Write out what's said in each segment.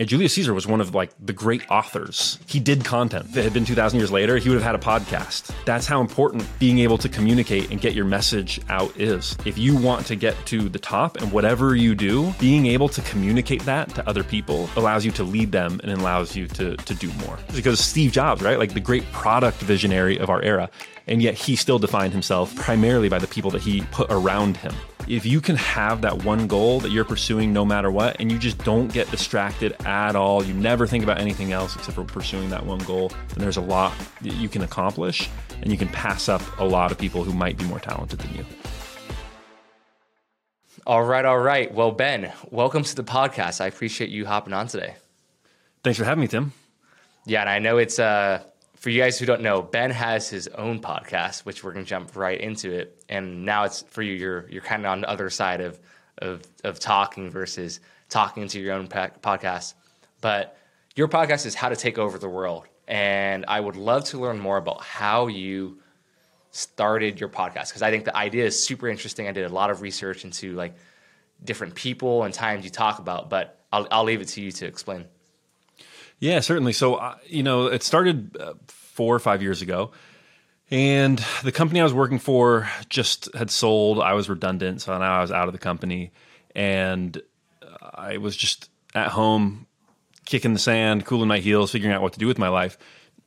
And Julius Caesar was one of like the great authors. He did content. If it had been 2,000 years later, he would have had a podcast. That's how important being able to communicate and get your message out is. If you want to get to the top and whatever you do, being able to communicate that to other people allows you to lead them and allows you to, to do more. Because Steve Jobs, right? Like the great product visionary of our era. And yet he still defined himself primarily by the people that he put around him if you can have that one goal that you're pursuing no matter what, and you just don't get distracted at all, you never think about anything else except for pursuing that one goal, then there's a lot that you can accomplish and you can pass up a lot of people who might be more talented than you. All right, all right. Well, Ben, welcome to the podcast. I appreciate you hopping on today. Thanks for having me, Tim. Yeah, and I know it's uh for you guys who don't know, Ben has his own podcast, which we're gonna jump right into it. And now it's for you. You're you're kind of on the other side of of of talking versus talking to your own podcast. But your podcast is how to take over the world, and I would love to learn more about how you started your podcast because I think the idea is super interesting. I did a lot of research into like different people and times you talk about, but I'll I'll leave it to you to explain. Yeah, certainly. So, uh, you know, it started uh, four or five years ago. And the company I was working for just had sold. I was redundant. So now I was out of the company. And I was just at home, kicking the sand, cooling my heels, figuring out what to do with my life.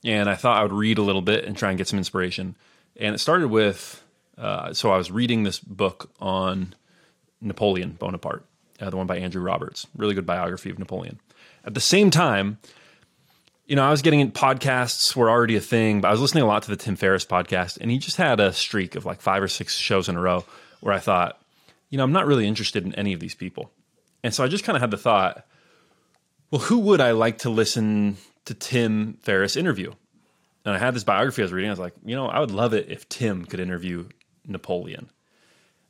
And I thought I would read a little bit and try and get some inspiration. And it started with uh, so I was reading this book on Napoleon Bonaparte, uh, the one by Andrew Roberts. Really good biography of Napoleon. At the same time, you know, I was getting podcasts were already a thing, but I was listening a lot to the Tim Ferriss podcast, and he just had a streak of like five or six shows in a row where I thought, you know, I'm not really interested in any of these people. And so I just kind of had the thought, well, who would I like to listen to Tim Ferriss interview? And I had this biography I was reading. I was like, you know, I would love it if Tim could interview Napoleon.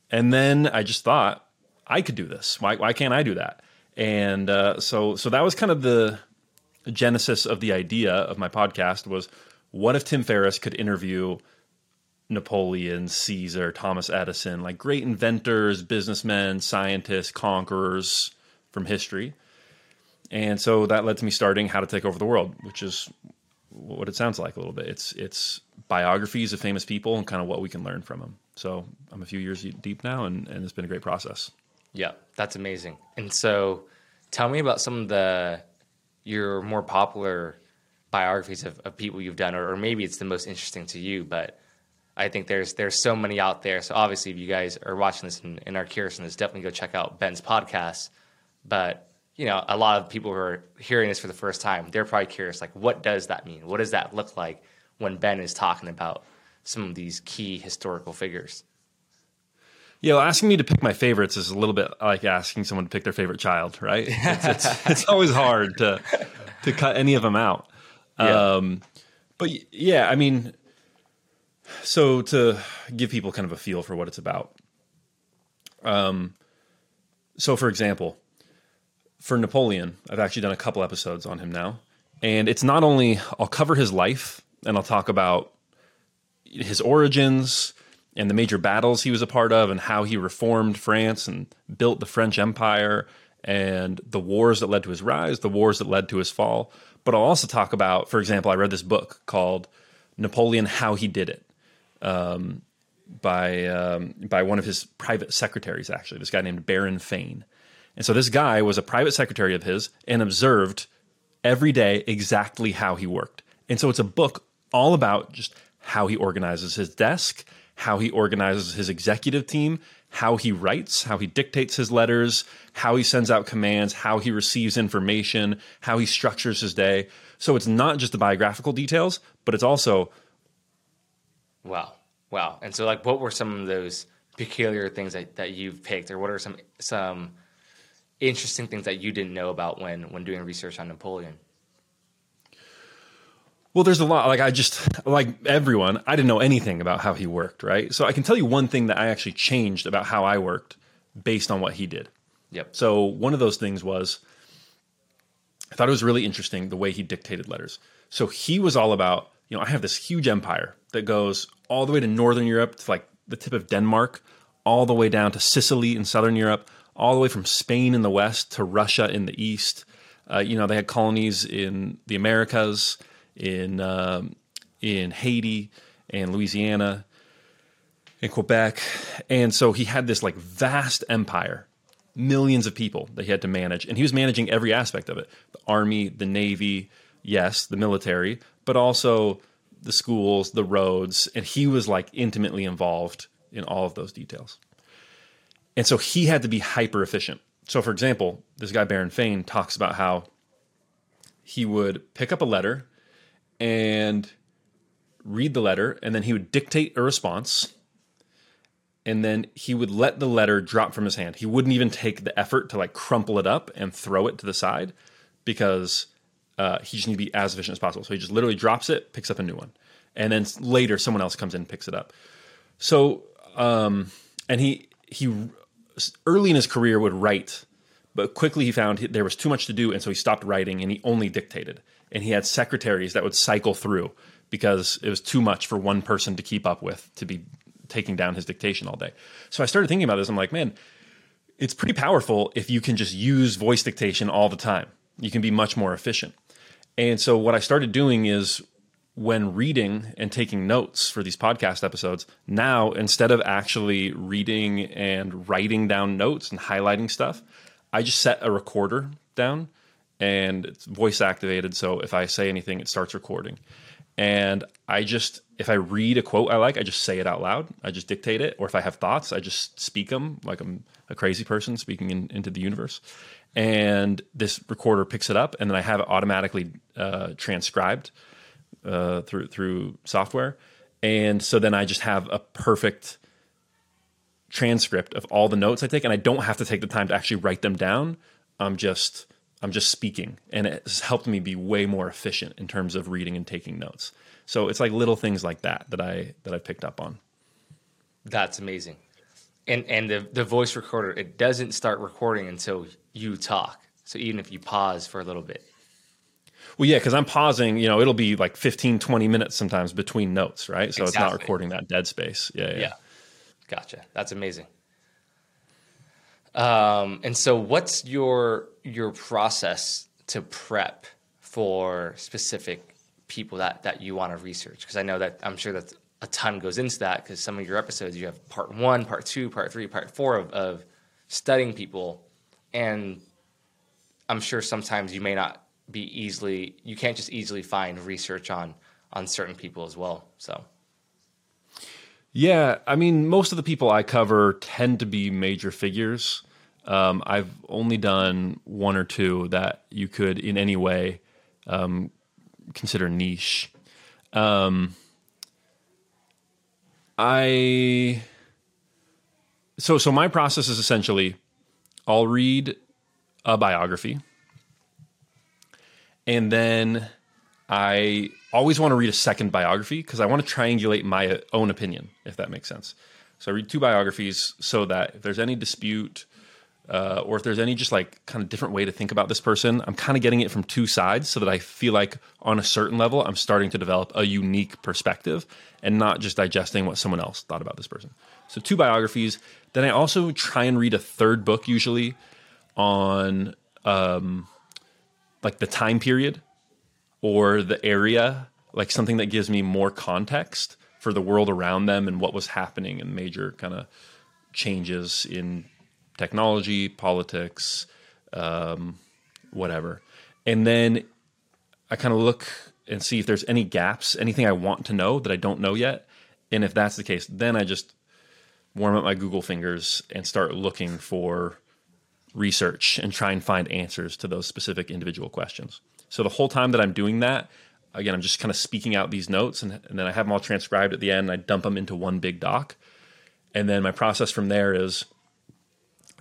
And then I just thought, I could do this. Why, why can't I do that? And uh, so, so that was kind of the genesis of the idea of my podcast was what if Tim Ferriss could interview Napoleon, Caesar, Thomas Edison, like great inventors, businessmen, scientists, conquerors from history. And so that led to me starting How to Take Over the World, which is what it sounds like a little bit. It's it's biographies of famous people and kind of what we can learn from them. So I'm a few years deep now, and, and it's been a great process. Yeah, that's amazing. And so, tell me about some of the your more popular biographies of, of people you've done, or, or, maybe it's the most interesting to you. But I think there's there's so many out there. So obviously, if you guys are watching this and, and are curious on this, definitely go check out Ben's podcast. But you know, a lot of people who are hearing this for the first time, they're probably curious, like, what does that mean? What does that look like when Ben is talking about some of these key historical figures? Yeah, well, asking me to pick my favorites is a little bit like asking someone to pick their favorite child, right? It's, it's, it's always hard to to cut any of them out. Yeah. Um, but yeah, I mean, so to give people kind of a feel for what it's about. Um, so for example, for Napoleon, I've actually done a couple episodes on him now, and it's not only I'll cover his life and I'll talk about his origins and the major battles he was a part of and how he reformed France and built the French Empire and the wars that led to his rise, the wars that led to his fall. But I'll also talk about, for example, I read this book called Napoleon: How He Did It, um, by um, by one of his private secretaries, actually, this guy named Baron Fain. And so this guy was a private secretary of his and observed every day exactly how he worked. And so it's a book all about just how he organizes his desk, how he organizes his executive team, how he writes, how he dictates his letters, how he sends out commands, how he receives information, how he structures his day. So it's not just the biographical details, but it's also wow, wow. And so, like, what were some of those peculiar things that, that you've picked, or what are some some interesting things that you didn't know about when when doing research on Napoleon? Well, there's a lot. Like I just like everyone, I didn't know anything about how he worked, right? So I can tell you one thing that I actually changed about how I worked based on what he did. Yep. So one of those things was I thought it was really interesting the way he dictated letters. So he was all about, you know, I have this huge empire that goes all the way to northern Europe to like the tip of Denmark, all the way down to Sicily in southern Europe, all the way from Spain in the west to Russia in the east, Uh, you know, they had colonies in the Americas, in um, in Haiti, and Louisiana, in Quebec, and so he had this like vast empire, millions of people that he had to manage, and he was managing every aspect of it: the army, the navy, yes, the military, but also the schools, the roads, and he was like intimately involved in all of those details. And so he had to be hyper efficient. So, for example, this guy Baron Fain talks about how he would pick up a letter and read the letter, and then he would dictate a response, and then he would let the letter drop from his hand. He wouldn't even take the effort to like crumple it up and throw it to the side because uh, he just need to be as efficient as possible. So he just literally drops it, picks up a new one, and then later someone else comes in and picks it up. So, um, and he he early in his career would write, but quickly he found there was too much to do, and so he stopped writing and he only dictated. And he had secretaries that would cycle through because it was too much for one person to keep up with to be taking down his dictation all day. So I started thinking about this. I'm like, man, it's pretty powerful if you can just use voice dictation all the time. You can be much more efficient. And so what I started doing is when reading and taking notes for these podcast episodes, now instead of actually reading and writing down notes and highlighting stuff, I just set a recorder down and it's voice activated. So if I say anything, it starts recording. And I just, if I read a quote I like, I just say it out loud. I just dictate it. Or if I have thoughts, I just speak them like I'm a crazy person speaking in, into the universe. And this recorder picks it up, and then I have it automatically uh, transcribed uh, through through software, and so then I just have a perfect transcript of all the notes I take, and I don't have to take the time to actually write them down. I'm just I'm just speaking, and it's helped me be way more efficient in terms of reading and taking notes. So it's like little things like that that I that I picked up on. That's amazing. And and the the voice recorder it doesn't start recording until you talk. So even if you pause for a little bit, well, yeah, because I'm pausing, you know, it'll be like 15, 20 minutes sometimes between notes, right? So exactly. it's not recording that dead space. Yeah, yeah. Yeah. Gotcha. That's amazing. Um, and so what's your your process to prep for specific people that that you want to research? Because I know that I'm sure that a ton goes into that because some of your episodes you have part one, part two, part three, part four of, of studying people. And I'm sure sometimes you may not be easily you can't just easily find research on on certain people as well so yeah i mean most of the people i cover tend to be major figures um, i've only done one or two that you could in any way um, consider niche um, i so so my process is essentially i'll read a biography and then I always want to read a second biography because I want to triangulate my own opinion, if that makes sense. So I read two biographies so that if there's any dispute uh, or if there's any just like kind of different way to think about this person, I'm kind of getting it from two sides so that I feel like on a certain level, I'm starting to develop a unique perspective and not just digesting what someone else thought about this person. So two biographies. Then I also try and read a third book usually on. Um, like the time period or the area, like something that gives me more context for the world around them and what was happening and major kind of changes in technology, politics, um, whatever. And then I kind of look and see if there's any gaps, anything I want to know that I don't know yet. And if that's the case, then I just warm up my Google fingers and start looking for research and try and find answers to those specific individual questions. So the whole time that I'm doing that, again, I'm just kind of speaking out these notes and, and then I have them all transcribed at the end and I dump them into one big doc. And then my process from there is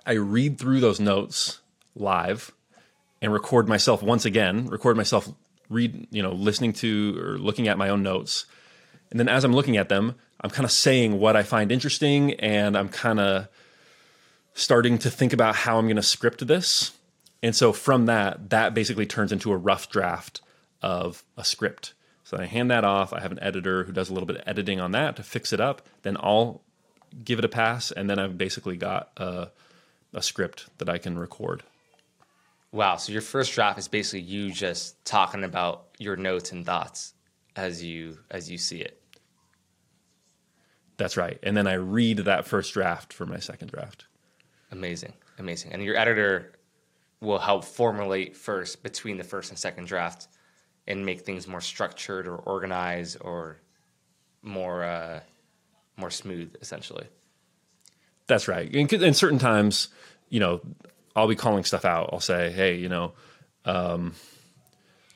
I read through those notes live and record myself once again, record myself read, you know, listening to or looking at my own notes. And then as I'm looking at them, I'm kind of saying what I find interesting and I'm kind of starting to think about how I'm going to script this. And so from that, that basically turns into a rough draft of a script. So I hand that off. I have an editor who does a little bit of editing on that to fix it up. Then I'll give it a pass, and then I've basically got a, a script that I can record. Wow. So your first draft is basically you just talking about your notes and thoughts as you as you see it. That's right. And then I read that first draft for my second draft. Amazing. Amazing. And your editor will help formulate first between the first and second draft and make things more structured or organized or more uh, more smooth essentially. That's right. And, and certain times, you know, I'll be calling stuff out. I'll say, hey, you know, um,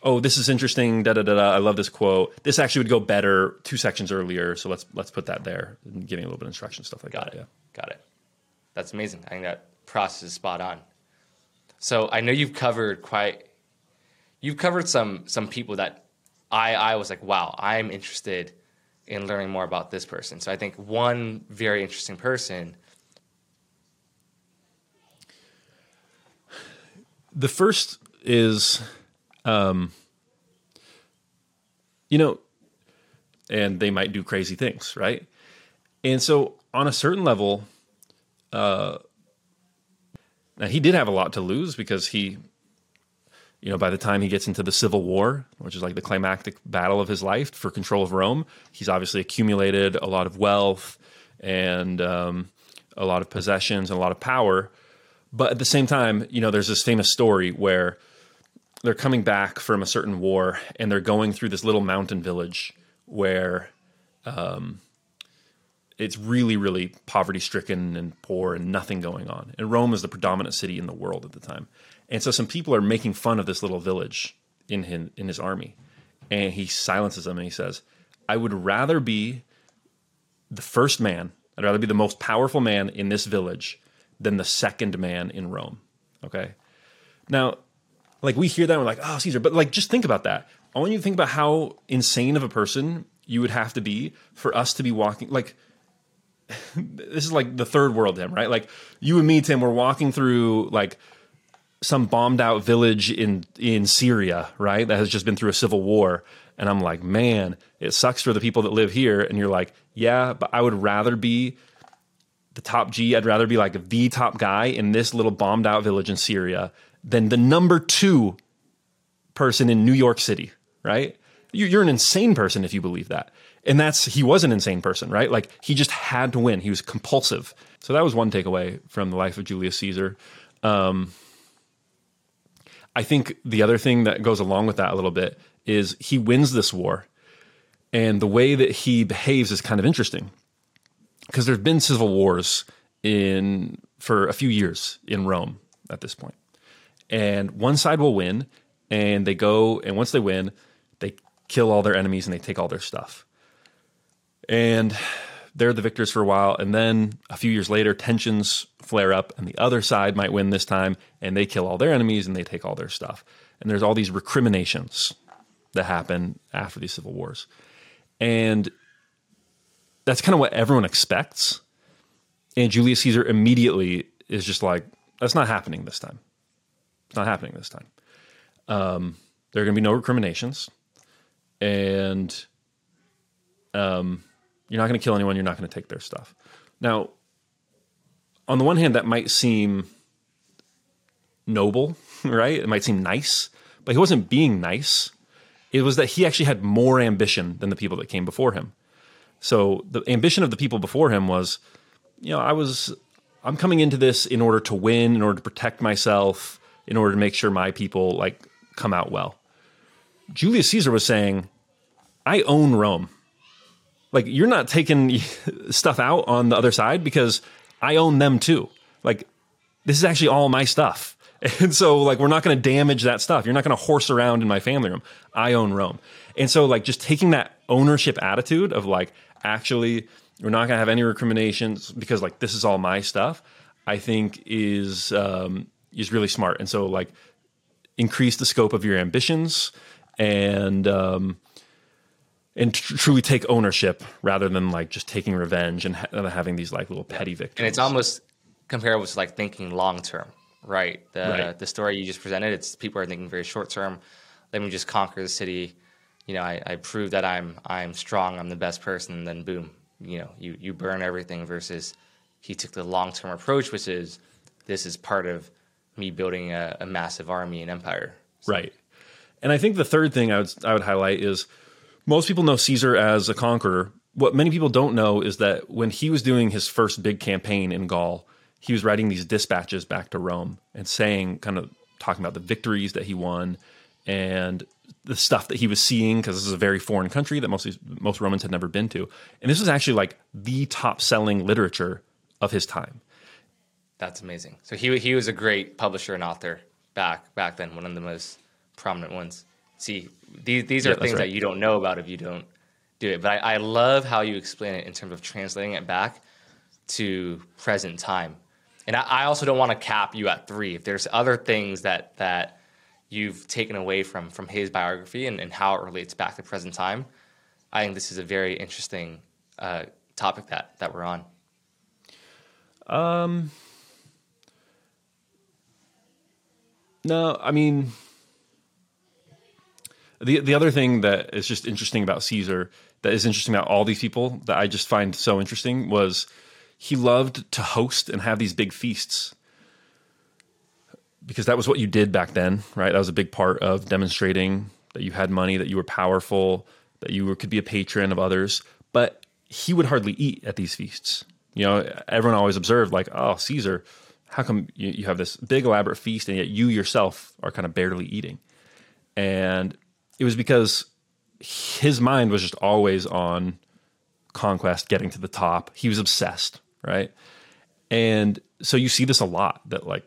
oh, this is interesting. Da da da da. I love this quote. This actually would go better two sections earlier. So let's let's put that there. And giving a little bit of instruction, stuff like Got that. it. Yeah. Got it. That's amazing. I think that process is spot on. So I know you've covered quite. You've covered some some people that I I was like, wow, I'm interested in learning more about this person. So I think one very interesting person. The first is, um, you know, and they might do crazy things, right? And so, on a certain level, uh, now he did have a lot to lose because he, you know, by the time he gets into the Civil War, which is like the climactic battle of his life for control of Rome, he's obviously accumulated a lot of wealth and um, a lot of possessions and a lot of power. But at the same time, you know, there's this famous story where they're coming back from a certain war and they're going through this little mountain village where um, it's really, really poverty stricken and poor and nothing going on. And Rome is the predominant city in the world at the time. And so some people are making fun of this little village in his, in his army. And he silences them and he says, I would rather be the first man, I'd rather be the most powerful man in this village than the second man in Rome. Okay. Now, like we hear that and we're like, oh, Caesar. But like, just think about that. I want you to think about how insane of a person you would have to be for us to be walking. Like, this is like the third world, Tim, right? Like, you and me, Tim, we're walking through like some bombed out village in in Syria, right? That has just been through a civil war. And I'm like, man, it sucks for the people that live here. And you're like, yeah, but I would rather be the top G. I'd rather be like the top guy in this little bombed out village in Syria than the number two person in New York City, right? You're an insane person if you believe that. And that's, he was an insane person, right? Like he just had to win. He was compulsive. So that was one takeaway from the life of Julius Caesar. Um, I think the other thing that goes along with that a little bit is he wins this war. And the way that he behaves is kind of interesting because there's been civil wars in for a few years in Rome at this point. And one side will win and they go and once they win, they kill all their enemies and they take all their stuff. And they're the victors for a while and then a few years later tensions flare up and the other side might win this time and they kill all their enemies and they take all their stuff. And there's all these recriminations that happen after these civil wars. And that's kind of what everyone expects. And Julius Caesar immediately is just like, that's not happening this time. It's not happening this time. Um, there are going to be no recriminations. And um, you're not going to kill anyone. You're not going to take their stuff. Now, on the one hand, that might seem noble, right? It might seem nice, but he wasn't being nice. It was that he actually had more ambition than the people that came before him. So the ambition of the people before him was, you know, I was, I'm coming into this in order to win, in order to protect myself, in order to make sure my people like come out well. Julius Caesar was saying, I own Rome. Like you're not taking stuff out on the other side because I own them too. Like this is actually all my stuff. And so like we're not going to damage that stuff. You're not going to horse around in my family room. I own Rome. And so like just taking that ownership attitude of like actually we're not going to have any recriminations because like this is all my stuff, I think is um is really smart. And so like increase the scope of your ambitions and um and tr- truly take ownership rather than like just taking revenge and ha- having these like little petty victories. And it's almost comparable to like thinking long term, right? The Right. the story you just presented, it's people are thinking very short term. Let me just conquer the city. You know, I, I prove that I'm I'm strong, I'm the best person, and then boom, you know, you you burn everything versus he took the long term approach, which is this is part of me building a, a massive army and empire. Right. And I think the third thing I would I would highlight is most people know Caesar as a conqueror. What many people don't know is that when he was doing his first big campaign in Gaul, he was writing these dispatches back to Rome and saying kind of talking about the victories that he won and the stuff that he was seeing because this is a very foreign country that most most Romans had never been to. And this was actually like the top selling literature of his time. That's amazing. So he he was a great publisher and author back back then, one of the most prominent ones. See, these these are yeah, things right. that you don't know about if you don't do it. But I, I love how you explain it in terms of translating it back to present time. And I, I also don't want to cap you at three. If there's other things that that you've taken away from from his biography and, and how it relates back to present time, I think this is a very interesting uh, topic that that we're on. Um. No, I mean the the other thing that is just interesting about Caesar, that is interesting about all these people that I just find so interesting was he loved to host and have these big feasts because that was what you did back then, right? That was a big part of demonstrating that you had money, that you were powerful, that you were, could be a patron of others. But he would hardly eat at these feasts. You know, everyone always observed, like, oh, Caesar, how come you, you have this big elaborate feast and yet you yourself are kind of barely eating? And it was because his mind was just always on conquest, getting to the top. He was obsessed, right? And so you see this a lot that like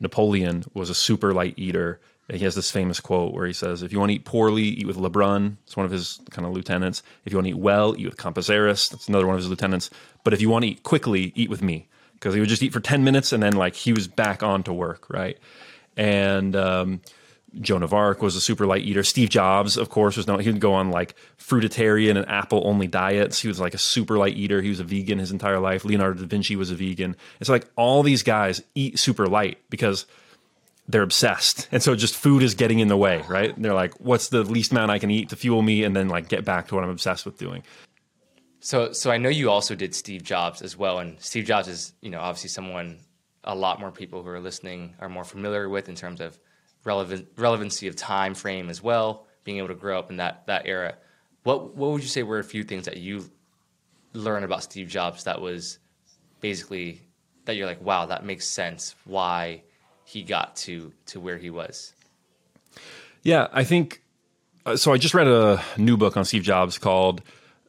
Napoleon was a super light eater. He has this famous quote where he says, "If you want to eat poorly, eat with Lebrun." It's one of his kind of lieutenants. If you want to eat well, eat with Cambacérès. That's another one of his lieutenants. But if you want to eat quickly, eat with me, because he would just eat for ten minutes and then like he was back on to work, right? And um, Joan of Arc was a super light eater. Steve Jobs, of course, was known. He would go on like fruitarian and apple only diets. He was like a super light eater. He was a vegan his entire life. Leonardo da Vinci was a vegan. It's like all these guys eat super light because they're obsessed. And so just food is getting in the way, right? And they're like, what's the least amount I can eat to fuel me and then like get back to what I'm obsessed with doing. So so I know you also did Steve Jobs as well. And Steve Jobs is, you know, obviously someone a lot more people who are listening are more familiar with in terms of relevant relevancy of time frame as well, being able to grow up in that that era. What what would you say were a few things that you learned about Steve Jobs that was basically that you're like, wow, that makes sense why he got to to where he was? Yeah, I think uh, so. I just read a new book on Steve Jobs called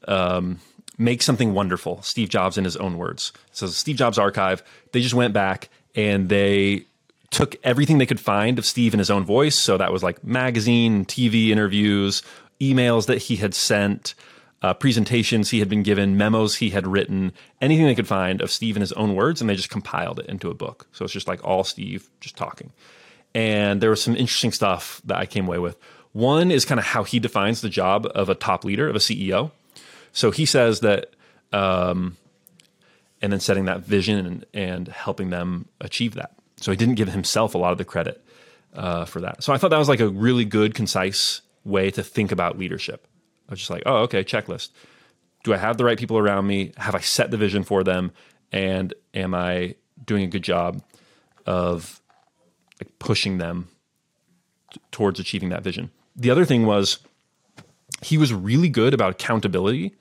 um, "Make Something Wonderful." Steve Jobs in his own words. So Steve Jobs Archive. They just went back and they took everything they could find of Steve in his own voice. So that was like magazine, TV interviews, emails that he had sent, uh, presentations he had been given, memos he had written, anything they could find of Steve in his own words, and they just compiled it into a book. So it's just like all Steve just talking. And there was some interesting stuff that I came away with. One is kind of how he defines the job of a top leader, of a CEO. So he says that, um, and then setting that vision and, and helping them achieve that. So he didn't give himself a lot of the credit uh, for that. So I thought that was like a really good, concise way to think about leadership. I was just like, oh, okay, checklist. Do I have the right people around me? Have I set the vision for them? And am I doing a good job of like pushing them t- towards achieving that vision? The other thing was he was really good about accountability.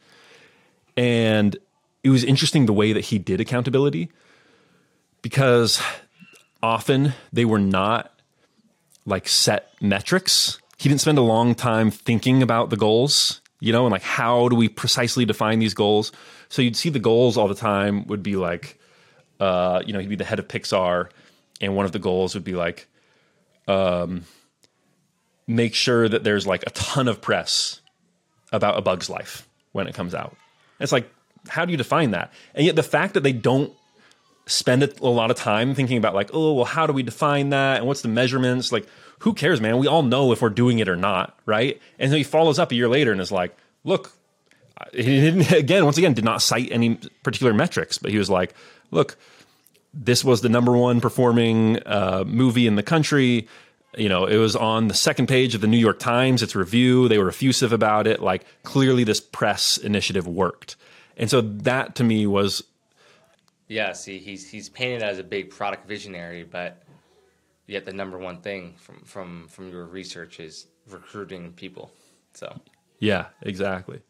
And it was interesting the way that he did accountability because often they were not like set metrics. He didn't spend a long time thinking about the goals, you know, and like how do we precisely define these goals? So you'd see the goals all the time would be like, uh, you know, he'd be the head of Pixar, and one of the goals would be like, um, make sure that there's like a ton of press about a bug's life when it comes out. And it's like, how do you define that? And yet the fact that they don't spend a lot of time thinking about like, oh, well, how do we define that and what's the measurements? Like, who cares, man? We all know if we're doing it or not, right? And then he follows up a year later and is like, look, he didn't, again, once again, did not cite any particular metrics, but he was like, look, this was the number one performing uh, movie in the country. You know, it was on the second page of the New York Times, its review. They were effusive about it. Like, clearly, this press initiative worked. And so that to me was yeah, see, he's he's painted as a big product visionary, but yet the number one thing from from from your research is recruiting people. So Yeah, exactly.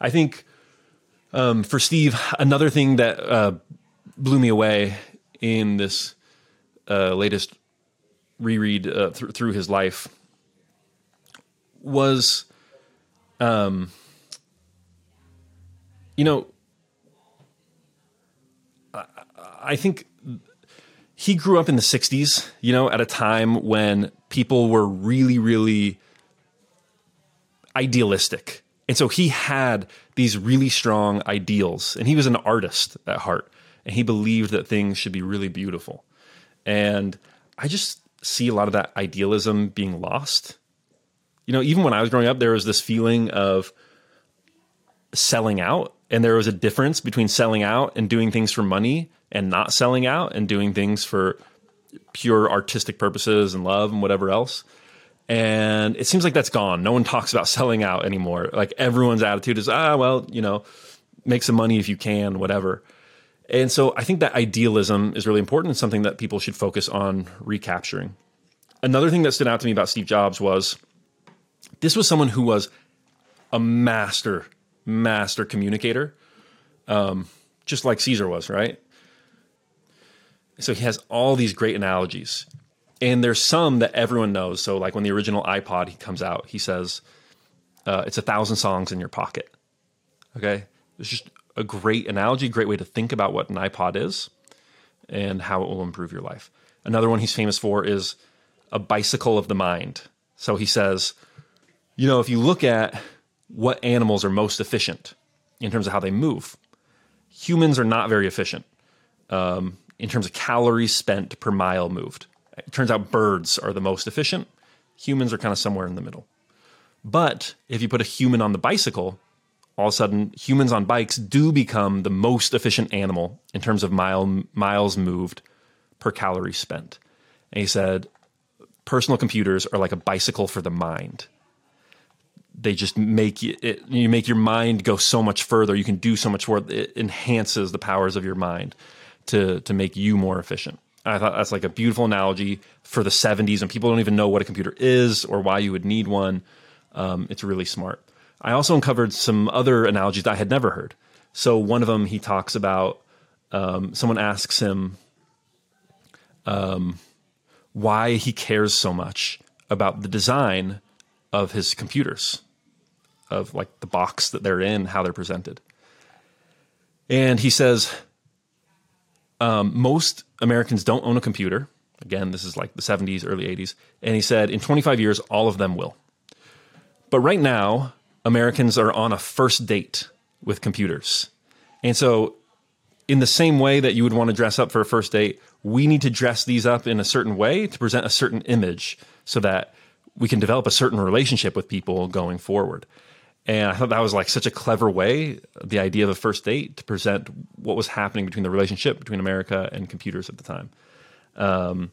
I think um, for Steve, another thing that uh, blew me away in this uh, latest reread uh, th- through his life was, um, you know, I, I think he grew up in the 60s, you know, at a time when people were really, really idealistic. And so he had these really strong ideals, and he was an artist at heart, and he believed that things should be really beautiful. And I just see a lot of that idealism being lost. You know, even when I was growing up, there was this feeling of selling out, and there was a difference between selling out and doing things for money and not selling out and doing things for pure artistic purposes and love and whatever else. And it seems like that's gone. No one talks about selling out anymore. Like everyone's attitude is, ah, well, you know, make some money if you can, whatever. And so I think that idealism is really important and something that people should focus on recapturing. Another thing that stood out to me about Steve Jobs was this was someone who was a master, master communicator, um, just like Caesar was, right? So he has all these great analogies. And there's some that everyone knows. So, like when the original iPod he comes out, he says, uh, "It's a thousand songs in your pocket." Okay, it's just a great analogy, great way to think about what an iPod is and how it will improve your life. Another one he's famous for is a bicycle of the mind. So he says, you know, if you look at what animals are most efficient in terms of how they move, humans are not very efficient um, in terms of calories spent per mile moved. It turns out birds are the most efficient. Humans are kind of somewhere in the middle. But if you put a human on the bicycle, all of a sudden humans on bikes do become the most efficient animal in terms of mile miles moved per calorie spent. And he said personal computers are like a bicycle for the mind. They just make you, it, you make your mind go so much further. You can do so much more. It enhances the powers of your mind to to make you more efficient. I thought that's like a beautiful analogy for the 70s, and people don't even know what a computer is or why you would need one. Um, it's really smart. I also uncovered some other analogies I had never heard. So one of them, he talks about um, someone asks him um, why he cares so much about the design of his computers, of like the box that they're in, how they're presented. And he says, um, most Americans don't own a computer. Again, this is like the 70s, early 80s. And he said, in 25 years, all of them will. But right now, Americans are on a first date with computers. And so, in the same way that you would want to dress up for a first date, we need to dress these up in a certain way to present a certain image so that we can develop a certain relationship with people going forward. And I thought that was like such a clever way, the idea of a first date to present what was happening between the relationship between America and computers at the time. Um,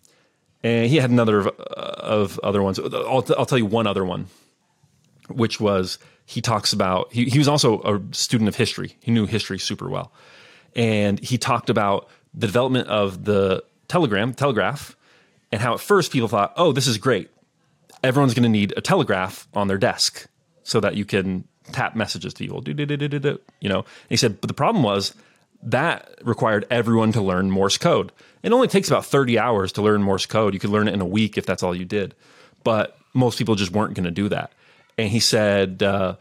and he had another of, of other ones. I'll, I'll, tell you one other one, which was he talks about, he, he was also a student of history. He knew history super well. And he talked about the development of the telegram, telegraph, and how at first people thought, oh, this is great. Everyone's going to need a telegraph on their desk so that you can tap messages to people. You know, and he said, but the problem was that required everyone to learn Morse code. It only takes about 30 hours to learn Morse code. You could learn it in a week if that's all you did. But most people just weren't going to do that. And he said, uh,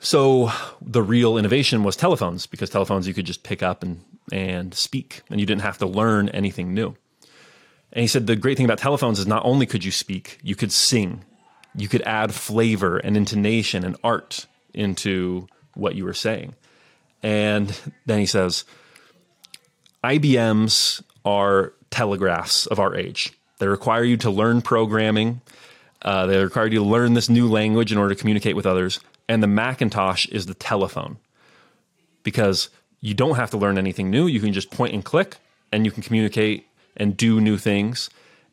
so the real innovation was telephones because telephones you could just pick up and, and speak and you didn't have to learn anything new. And he said the great thing about telephones is not only could you speak, you could sing you could add flavor and intonation and art into what you were saying. And then he says, IBMs are telegraphs of our age. They require you to learn programming. Uh, they require you to learn this new language in order to communicate with others. And the Macintosh is the telephone because you don't have to learn anything new. You can just point and click and you can communicate and do new things.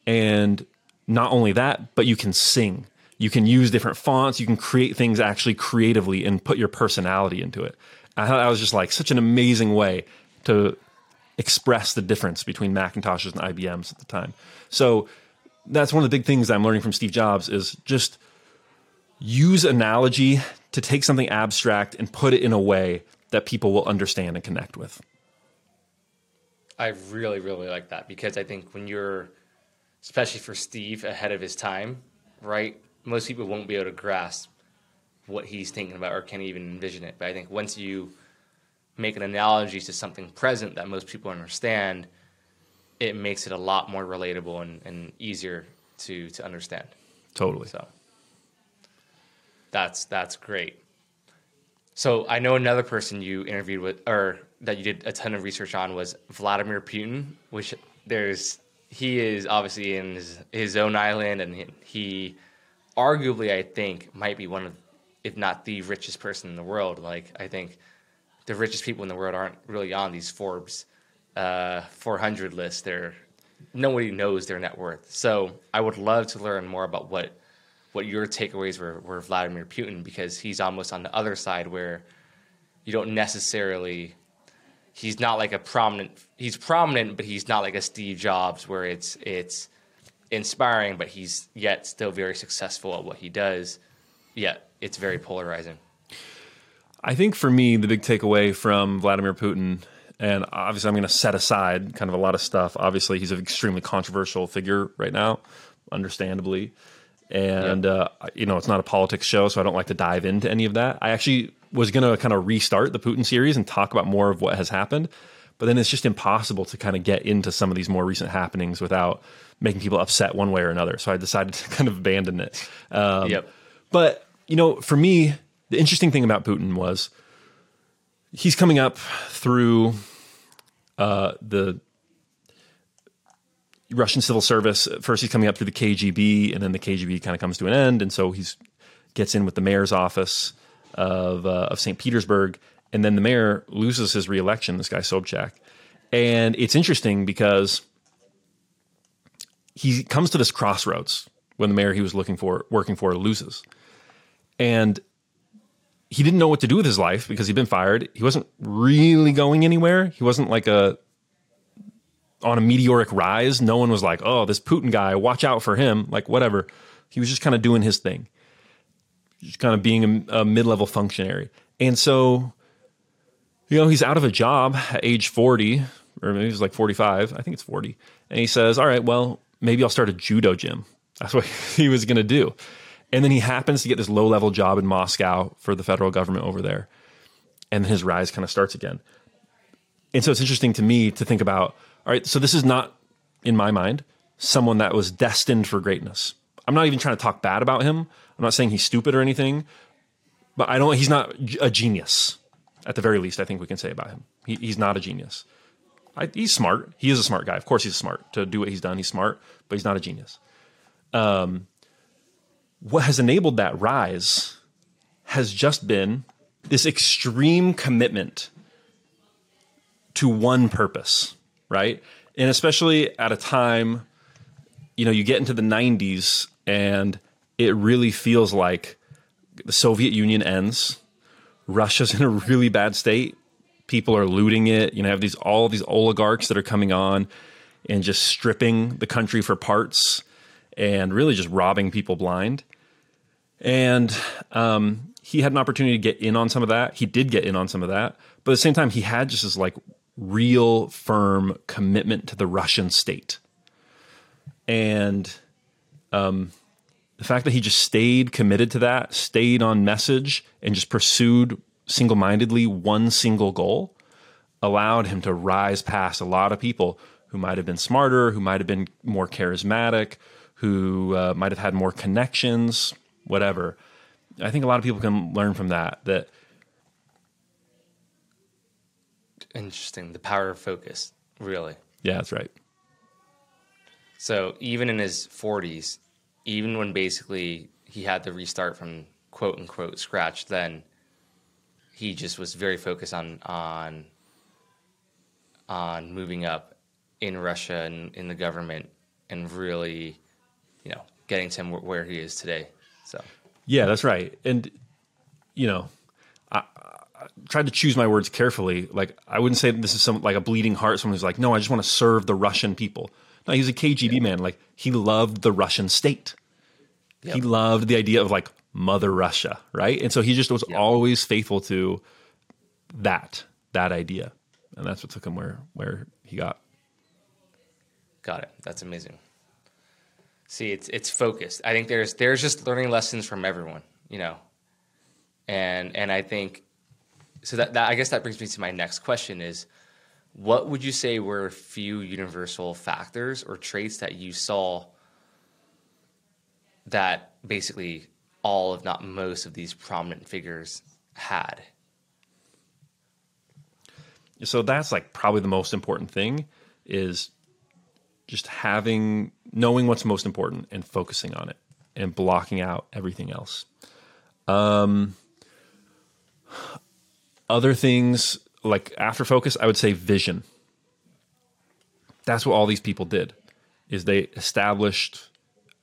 And not only that, but you can sing you can use different fonts. You can create things actually creatively and put your personality into it. I thought that was just like such an amazing way to express the difference between Macintoshes and IBMs at the time. So that's one of the big things I'm learning from Steve Jobs is just use analogy to take something abstract and put it in a way that people will understand and connect with. I really, really like that because I think when you're, especially for Steve, ahead of his time, right? Most people won't be able to grasp what he's thinking about or can't even envision it. But I think once you make an analogy to something present that most people understand, it makes it a lot more relatable and, and easier to to understand. Totally. So that's that's great. So I know another person you interviewed with, or that you did a ton of research on, was Vladimir Putin. Which there's he is obviously in his, his own island, and he, he arguably I think might be one of, if not the richest person in the world. Like I think the richest people in the world aren't really on these Forbes uh, 400 lists. They're nobody knows their net worth. So I would love to learn more about what what your takeaways were, were Vladimir Putin because he's almost on the other side where you don't necessarily he's not like a prominent he's prominent but he's not like a Steve Jobs where it's it's inspiring but he's yet still very successful at what he does yet it's very polarizing I think for me, the big takeaway from Vladimir Putin, and obviously I'm going to set aside kind of a lot of stuff. Obviously, he's an extremely controversial figure right now, understandably. And, uh, you know, it's not a politics show, so I don't like to dive into any of that. I actually was going to kind of restart the Putin series and talk about more of what has happened. But then it's just impossible to kind of get into some of these more recent happenings without making people upset one way or another. So I decided to kind of abandon it. Um, Yep. But, you know, for me, the interesting thing about Putin was he's coming up through uh, the Russian civil service. First, he's coming up through the KGB, and then the KGB kind of comes to an end, and so he's gets in with the mayor's office of uh, of St. Petersburg, and then the mayor loses his reelection. This guy Sobchak, and it's interesting because he comes to this crossroads when the mayor he was looking for working for loses, and he didn't know what to do with his life because he'd been fired. He wasn't really going anywhere. He wasn't like a on a meteoric rise. No one was like, "Oh, this Putin guy, watch out for him." Like whatever. He was just kind of doing his thing, just kind of being a, a mid-level functionary. And so, you know, he's out of a job at age forty, or maybe he's like forty-five. I think it's forty. And he says, "All right, well, maybe I'll start a judo gym." That's what he was going to do. And then he happens to get this low level job in Moscow for the federal government over there. And then his rise kind of starts again. And so it's interesting to me to think about all right, so this is not, in my mind, someone that was destined for greatness. I'm not even trying to talk bad about him. I'm not saying he's stupid or anything, but I don't, he's not a genius, at the very least, I think we can say about him. He, he's not a genius. I, he's smart. He is a smart guy. Of course, he's smart to do what he's done. He's smart, but he's not a genius. Um, what has enabled that rise has just been this extreme commitment to one purpose, right? And especially at a time, you know, you get into the 90s and it really feels like the Soviet Union ends. Russia's in a really bad state. People are looting it. You know, have these all these oligarchs that are coming on and just stripping the country for parts and really just robbing people blind. And um, he had an opportunity to get in on some of that. He did get in on some of that, but at the same time, he had just this like real firm commitment to the Russian state. And um, the fact that he just stayed committed to that, stayed on message, and just pursued single mindedly one single goal allowed him to rise past a lot of people who might have been smarter, who might have been more charismatic, who uh, might have had more connections, whatever. I think a lot of people can learn from that. That interesting the power of focus really yeah, that's right. So even in his 40s, even when basically he had to restart from quote unquote scratch, then he just was very focused on on on moving up in Russia and in the government and really, you know, getting to him where he is today. So Yeah, that's right. And you know, I, I tried to choose my words carefully. Like I wouldn't say this is some like a bleeding heart. Someone who's like, no, I just want to serve the Russian people. No, he was a KGB man. Like he loved the Russian state. Yep. He loved the idea of like Mother Russia, right? And so he just was Yep. always faithful to that that idea, and that's what took him where where he got. Got it. That's amazing. See, it's it's focused. I think there's there's just learning lessons from everyone, you know. And and I think so that, that I guess that brings me to my next question is what would you say were a few universal factors or traits that you saw that basically all if not most of these prominent figures had? So that's like probably the most important thing is just having knowing what's most important and focusing on it and blocking out everything else. Um other things like after focus, I would say vision. That's what all these people did is they established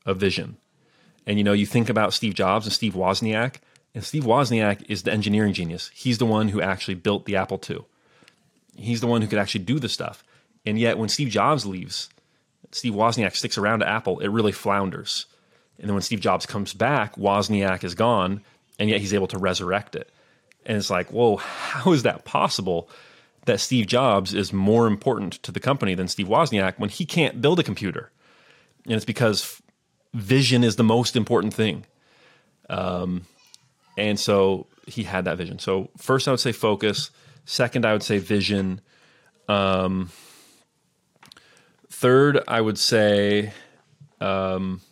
a vision. And you know, you think about Steve Jobs and Steve Wozniak, and Steve Wozniak is the engineering genius. He's the one who actually built the Apple II. He's the one who could actually do the stuff. And yet when Steve Jobs leaves, Steve Wozniak sticks around to Apple, it really flounders. And then when Steve Jobs comes back, Wozniak is gone, and yet he's able to resurrect it. And it's like, whoa, how is that possible that Steve Jobs is more important to the company than Steve Wozniak when he can't build a computer? And it's because vision is the most important thing. Um, and so he had that vision. So first, I would say focus. Second, I would say vision. Um, third, I would say um,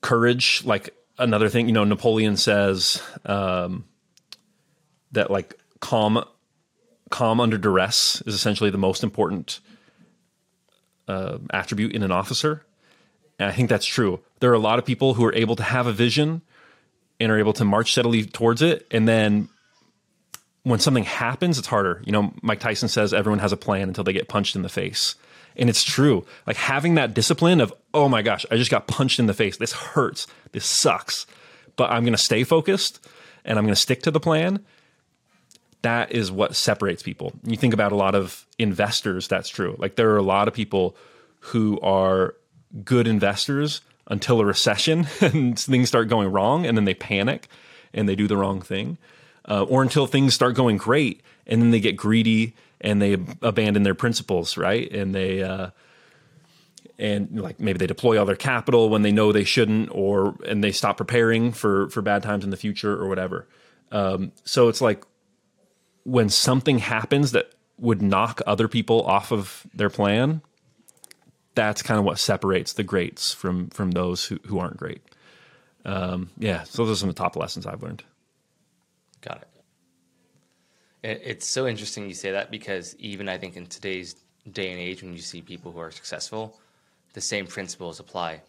courage. Like another thing, you know, Napoleon says um, that like calm, calm under duress is essentially the most important uh, attribute in an officer. And I think that's true. There are a lot of people who are able to have a vision and are able to march steadily towards it. And then when something happens, it's harder. You know, Mike Tyson says everyone has a plan until they get punched in the face. And it's true. Like having that discipline of, oh my gosh, I just got punched in the face. This hurts. This sucks. But I'm going to stay focused and I'm going to stick to the plan. That is what separates people. You think about a lot of investors, that's true. Like there are a lot of people who are good investors until a recession and things start going wrong and then they panic and they do the wrong thing. Uh, or until things start going great and then they get greedy and they ab- abandon their principles, right? And they, uh, and like maybe they deploy all their capital when they know they shouldn't, or and they stop preparing for for bad times in the future or whatever. Um, so it's like when something happens that would knock other people off of their plan, that's kind of what separates the greats from from those who, who aren't great. Um, yeah, so those are some of the top lessons I've learned. Got. It- It's so interesting you say that because even I think in today's day and age, when you see people who are successful, the same principles apply,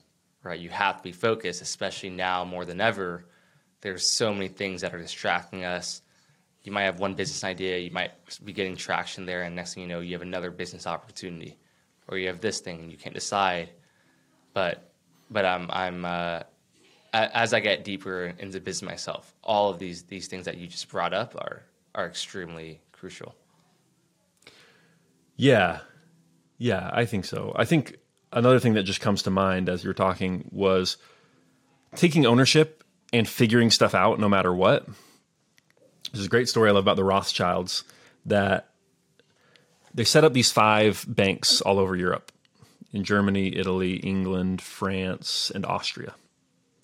right? You have to be focused, especially now more than ever. There's so many things that are distracting us. You might have one business idea, you might be getting traction there, and next thing you know, you have another business opportunity, or you have this thing and you can't decide. But, but I'm, I'm, uh, as I get deeper into business myself, all of these these things that you just brought up are are extremely crucial. Yeah. Yeah, I think so. I think another thing that just comes to mind as you're talking was taking ownership and figuring stuff out no matter what. There's a great story I love about the Rothschilds that they set up these five banks all over Europe in Germany, Italy, England, France, and Austria.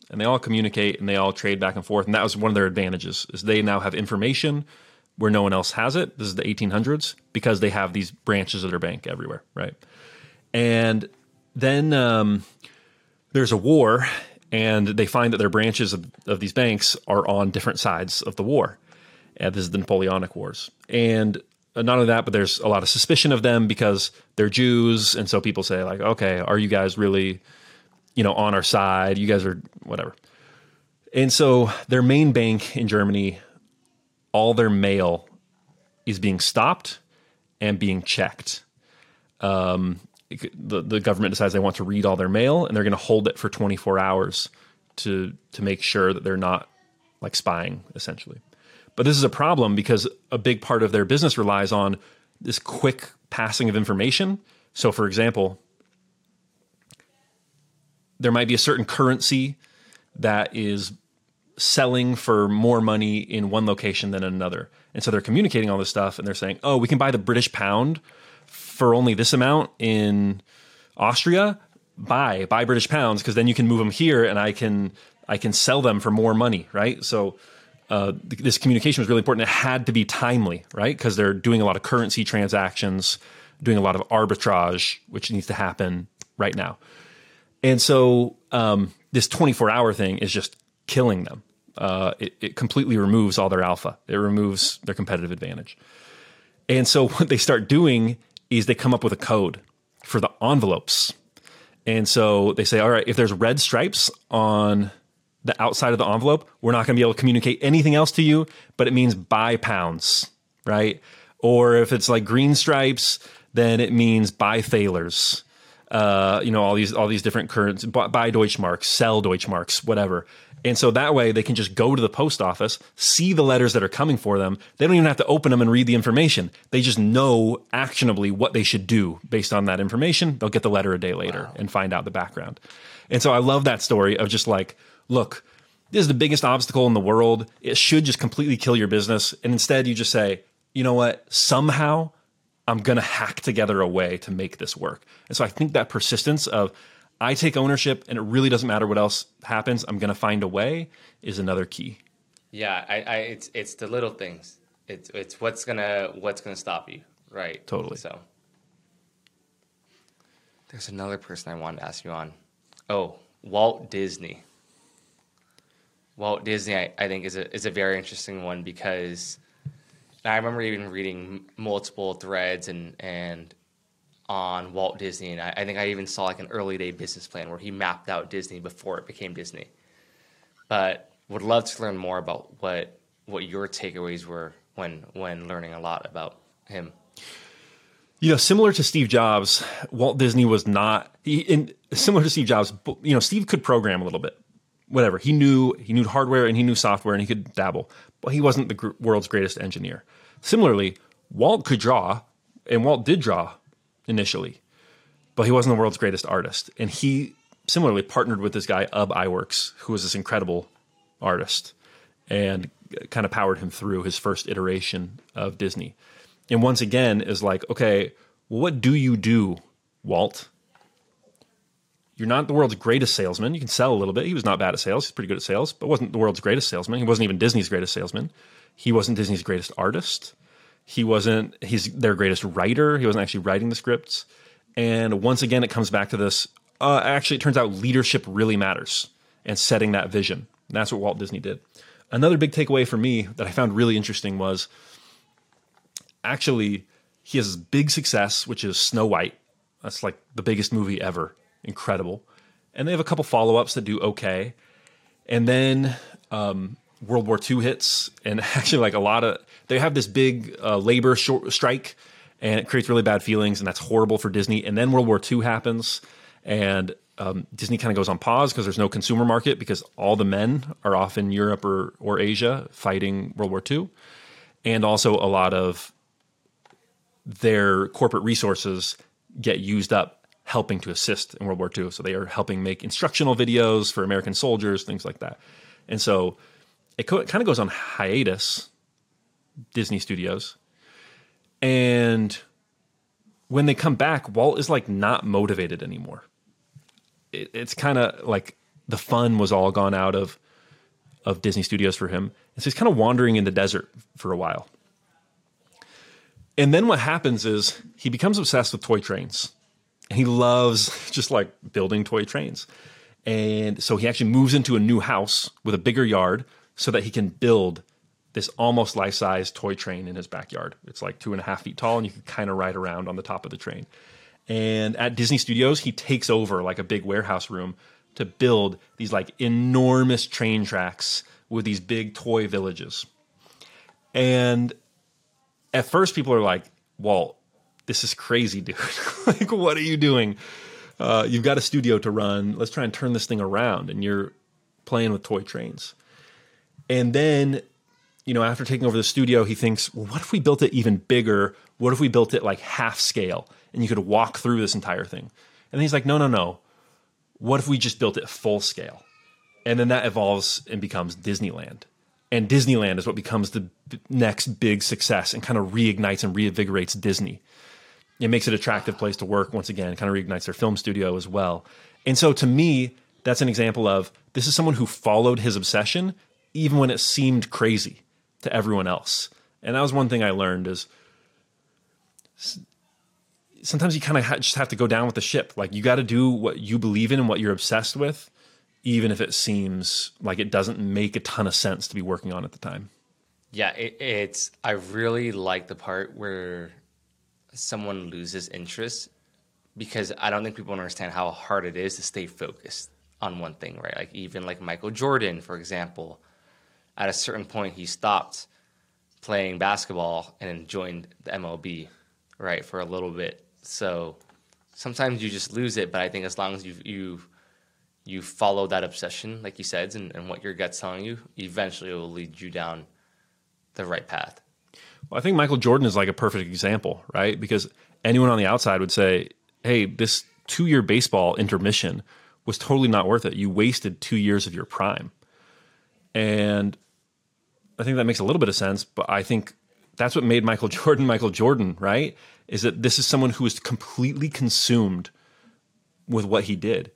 And they all communicate and they all trade back and forth. And that was one of their advantages is they now have information where no one else has it. This is the 1800s because they have these branches of their bank everywhere, right? And then um, there's a war, and they find that their branches of, of these banks are on different sides of the war. This is the Napoleonic Wars. And uh, not only that, but there's a lot of suspicion of them because they're Jews, and so people say like, okay, are you guys really, you know, on our side? You guys are whatever. And so their main bank in Germany all their mail is being stopped and being checked. Um, the, the government decides they want to read all their mail and they're going to hold it for 24 hours to to make sure that they're not like spying essentially. But this is a problem because a big part of their business relies on this quick passing of information. So, for example, there might be a certain currency that is selling for more money in one location than another. And so they're communicating all this stuff and they're saying, oh, we can buy the British pound for only this amount in Austria. Buy, buy British pounds because then you can move them here and I can I can sell them for more money, right? So uh, th- this communication was really important. It had to be timely, right? Because they're doing a lot of currency transactions, doing a lot of arbitrage, which needs to happen right now. And so um, this 24 hour thing is just killing them. Uh, it, it completely removes all their alpha. It removes their competitive advantage. And so what they start doing is they come up with a code for the envelopes. And so they say, all right, if there's red stripes on the outside of the envelope, we're not going to be able to communicate anything else to you, but it means buy pounds, right? Or if it's like green stripes, then it means buy thalers. Uh, you know, all these all these different currencies, buy Deutschmarks, sell Deutschmarks, whatever. And so that way they can just go to the post office, see the letters that are coming for them. They don't even have to open them and read the information. They just know actionably what they should do based on that information. They'll get the letter a day later wow. and find out the background. And so I love that story of just like, look, this is the biggest obstacle in the world. It should just completely kill your business. And instead, you just say, you know what? Somehow I'm going to hack together a way to make this work. And so I think that persistence of, I take ownership and it really doesn't matter what else happens, I'm going to find a way is another key. Yeah, I, I, it's it's the little things. It's it's what's gonna what's gonna stop you, right? Totally. So there's another person I wanted to ask you on. Oh, Walt Disney. Walt Disney, I, I think, is a is a very interesting one because I remember even reading multiple threads and and on Walt Disney, and I, I, think I even saw like an early day business plan where he mapped out Disney before it became Disney. But would love to learn more about what what your takeaways were when when learning a lot about him. You know, similar to Steve Jobs, Walt Disney was not he, in, similar to Steve Jobs. You know, Steve could program a little bit, whatever. He knew he knew hardware and he knew software and he could dabble, but he wasn't the gr- world's greatest engineer. Similarly, Walt could draw, and Walt did draw initially, but he wasn't the world's greatest artist. And he similarly partnered with this guy Ub Iwerks, who was this incredible artist, and kind of powered him through his first iteration of Disney. And once again, is like, okay, well, what do you do, Walt? You're not the world's greatest salesman. You can sell a little bit. He was not bad at sales. He's pretty good at sales, but wasn't the world's greatest salesman. He wasn't even Disney's greatest salesman. He wasn't Disney's greatest artist. He wasn't he's their greatest writer. He wasn't actually writing the scripts. And once again, it comes back to this. Uh, actually, it turns out leadership really matters and setting that vision. And that's what Walt Disney did. Another big takeaway for me that I found really interesting was actually he has big success, which is Snow White. That's like the biggest movie ever. Incredible. And they have a couple follow ups that do okay. And then um, World War II hits, and actually, like a lot of they have this big uh, labor short strike, and it creates really bad feelings, and that's horrible for Disney. And then World War II happens, and um, Disney kind of goes on pause because there's no consumer market because all the men are off in Europe or or Asia fighting World War II, and also a lot of their corporate resources get used up helping to assist in World War II. So they are helping make instructional videos for American soldiers, things like that. And so it, kind of goes on hiatus, Disney Studios. And when they come back, Walt is like not motivated anymore. It, it's kind of like the fun was all gone out of of Disney Studios for him. And so he's kind of wandering in the desert for a while. And then what happens is he becomes obsessed with toy trains. And he loves just like building toy trains. And so he actually moves into a new house with a bigger yard so that he can build this almost life size toy train in his backyard. It's like two and a half feet tall, and you can kind of ride around on the top of the train. And at Disney Studios, he takes over like a big warehouse room to build these like enormous train tracks with these big toy villages. And at first, people are like, Walt, this is crazy, dude. like, what are you doing? Uh, you've got a studio to run. Let's try and turn this thing around. And you're playing with toy trains. And then, you know, after taking over the studio, he thinks, well, what if we built it even bigger What if we built it like half scale and you could walk through this entire thing? And he's like, no, no, no. What if we just built it full scale? And then that evolves and becomes Disneyland. And Disneyland is what becomes the b- next big success and kind of reignites and reinvigorates Disney. It makes it attractive place to work once again, kind of reignites their film studio as well. And so to me, that's an example of this is someone who followed his obsession even when it seemed crazy to everyone else. And that was one thing I learned is sometimes you kind of ha- just have to go down with the ship. Like you got to do what you believe in and what you're obsessed with, even if it seems like it doesn't make a ton of sense to be working on at the time. Yeah, it, it's. I really like the part where someone loses interest because I don't think people understand how hard it is to stay focused on one thing, right? Like even like Michael Jordan, for example, at a certain point he stopped playing basketball and joined the MLB, right, for a little bit. So sometimes you just lose it, but I think as long as you you you follow that obsession, like you said, and, and what your gut's telling you, eventually it will lead you down the right path. Well, I think Michael Jordan is like a perfect example, right? Because anyone on the outside would say, hey, this two year baseball intermission was totally not worth it. You wasted two years of your prime. And I think that makes a little bit of sense, but I think that's what made Michael Jordan Michael Jordan, right? Is that this is someone who is completely consumed with what he did.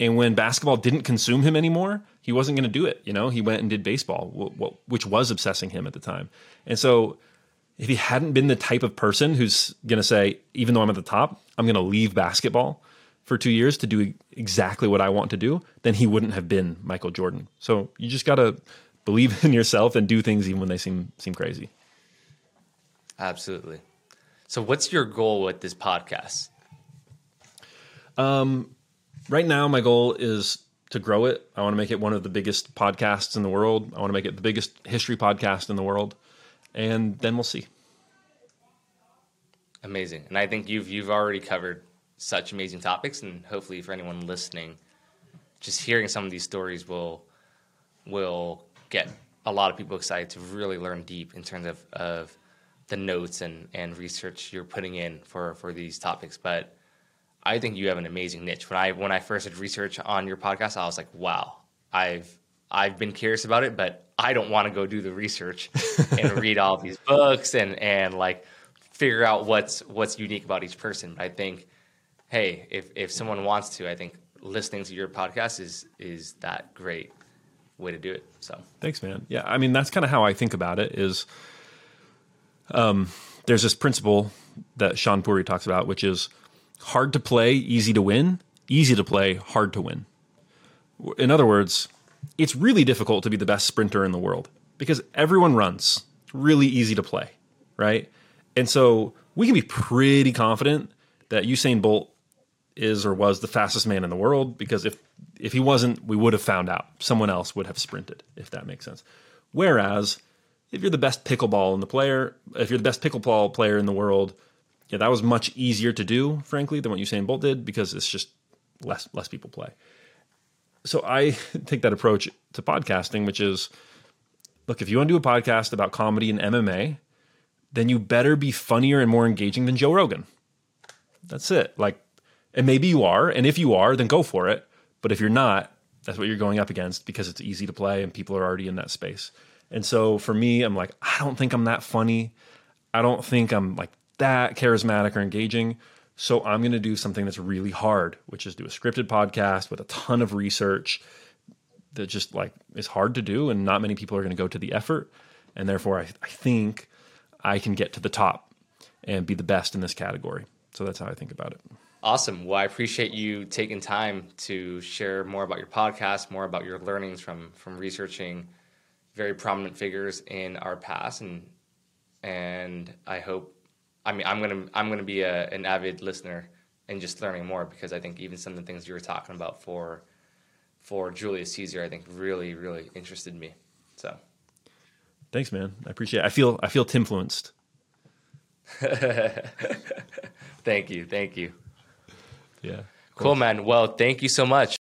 And when basketball didn't consume him anymore, he wasn't going to do it. You know, he went and did baseball, which was obsessing him at the time. And so, if he hadn't been the type of person who's going to say, even though I'm at the top, I'm going to leave basketball for two years to do exactly what I want to do, then he wouldn't have been Michael Jordan. So you just got to believe in yourself and do things even when they seem seem crazy. Absolutely. So, what's your goal with this podcast? Um, right now, my goal is to grow it. I want to make it one of the biggest podcasts in the world. I want to make it the biggest history podcast in the world, and then we'll see. Amazing, and I think you've you've already covered such amazing topics, and hopefully, for anyone listening, just hearing some of these stories will will get a lot of people excited to really learn deep in terms of, of the notes and, and research you're putting in for, for these topics. But I think you have an amazing niche. When I when I first did research on your podcast, I was like, wow, I've I've been curious about it, but I don't want to go do the research and read all these books and and like figure out what's what's unique about each person. But I think, hey, if if someone wants to, I think listening to your podcast is is that great way to do it. So thanks, man. Yeah, I mean that's kind of how I think about it. Is um, there's this principle that Shaan Puri talks about, which is hard to play, easy to win, easy to play, hard to win. In other words, it's really difficult to be the best sprinter in the world because everyone runs. really easy to play, right? And so we can be pretty confident that Usain Bolt is or was the fastest man in the world because if if he wasn't, we would have found out. Someone else would have sprinted, if that makes sense. Whereas if you're the best pickleball in the player, if you're the best pickleball player in the world, yeah, that was much easier to do, frankly, than what Usain Bolt did because it's just less less people play. So I take that approach to podcasting, which is look, if you want to do a podcast about comedy and MMA, then you better be funnier and more engaging than Joe Rogan. That's it. Like, and maybe you are, and if you are, then go for it. But if you're not, that's what you're going up against because it's easy to play and people are already in that space. And so for me, I'm like, I don't think I'm that funny. I don't think I'm like that charismatic or engaging. So I'm going to do something that's really hard, which is do a scripted podcast with a ton of research that just like is hard to do. And not many people are going to go to the effort. And therefore, I, I think I can get to the top and be the best in this category. So that's how I think about it. Awesome. Well, I appreciate you taking time to share more about your podcast, more about your learnings from from researching very prominent figures in our past, and and I hope. I mean, I'm gonna I'm gonna be a, an avid listener and just learning more because I think even some of the things you were talking about for for Julius Caesar, I think really really interested me. So, thanks, man. I appreciate. it. I feel I feel influenced. thank you, thank you. Yeah. Cool, man. Well, thank you so much.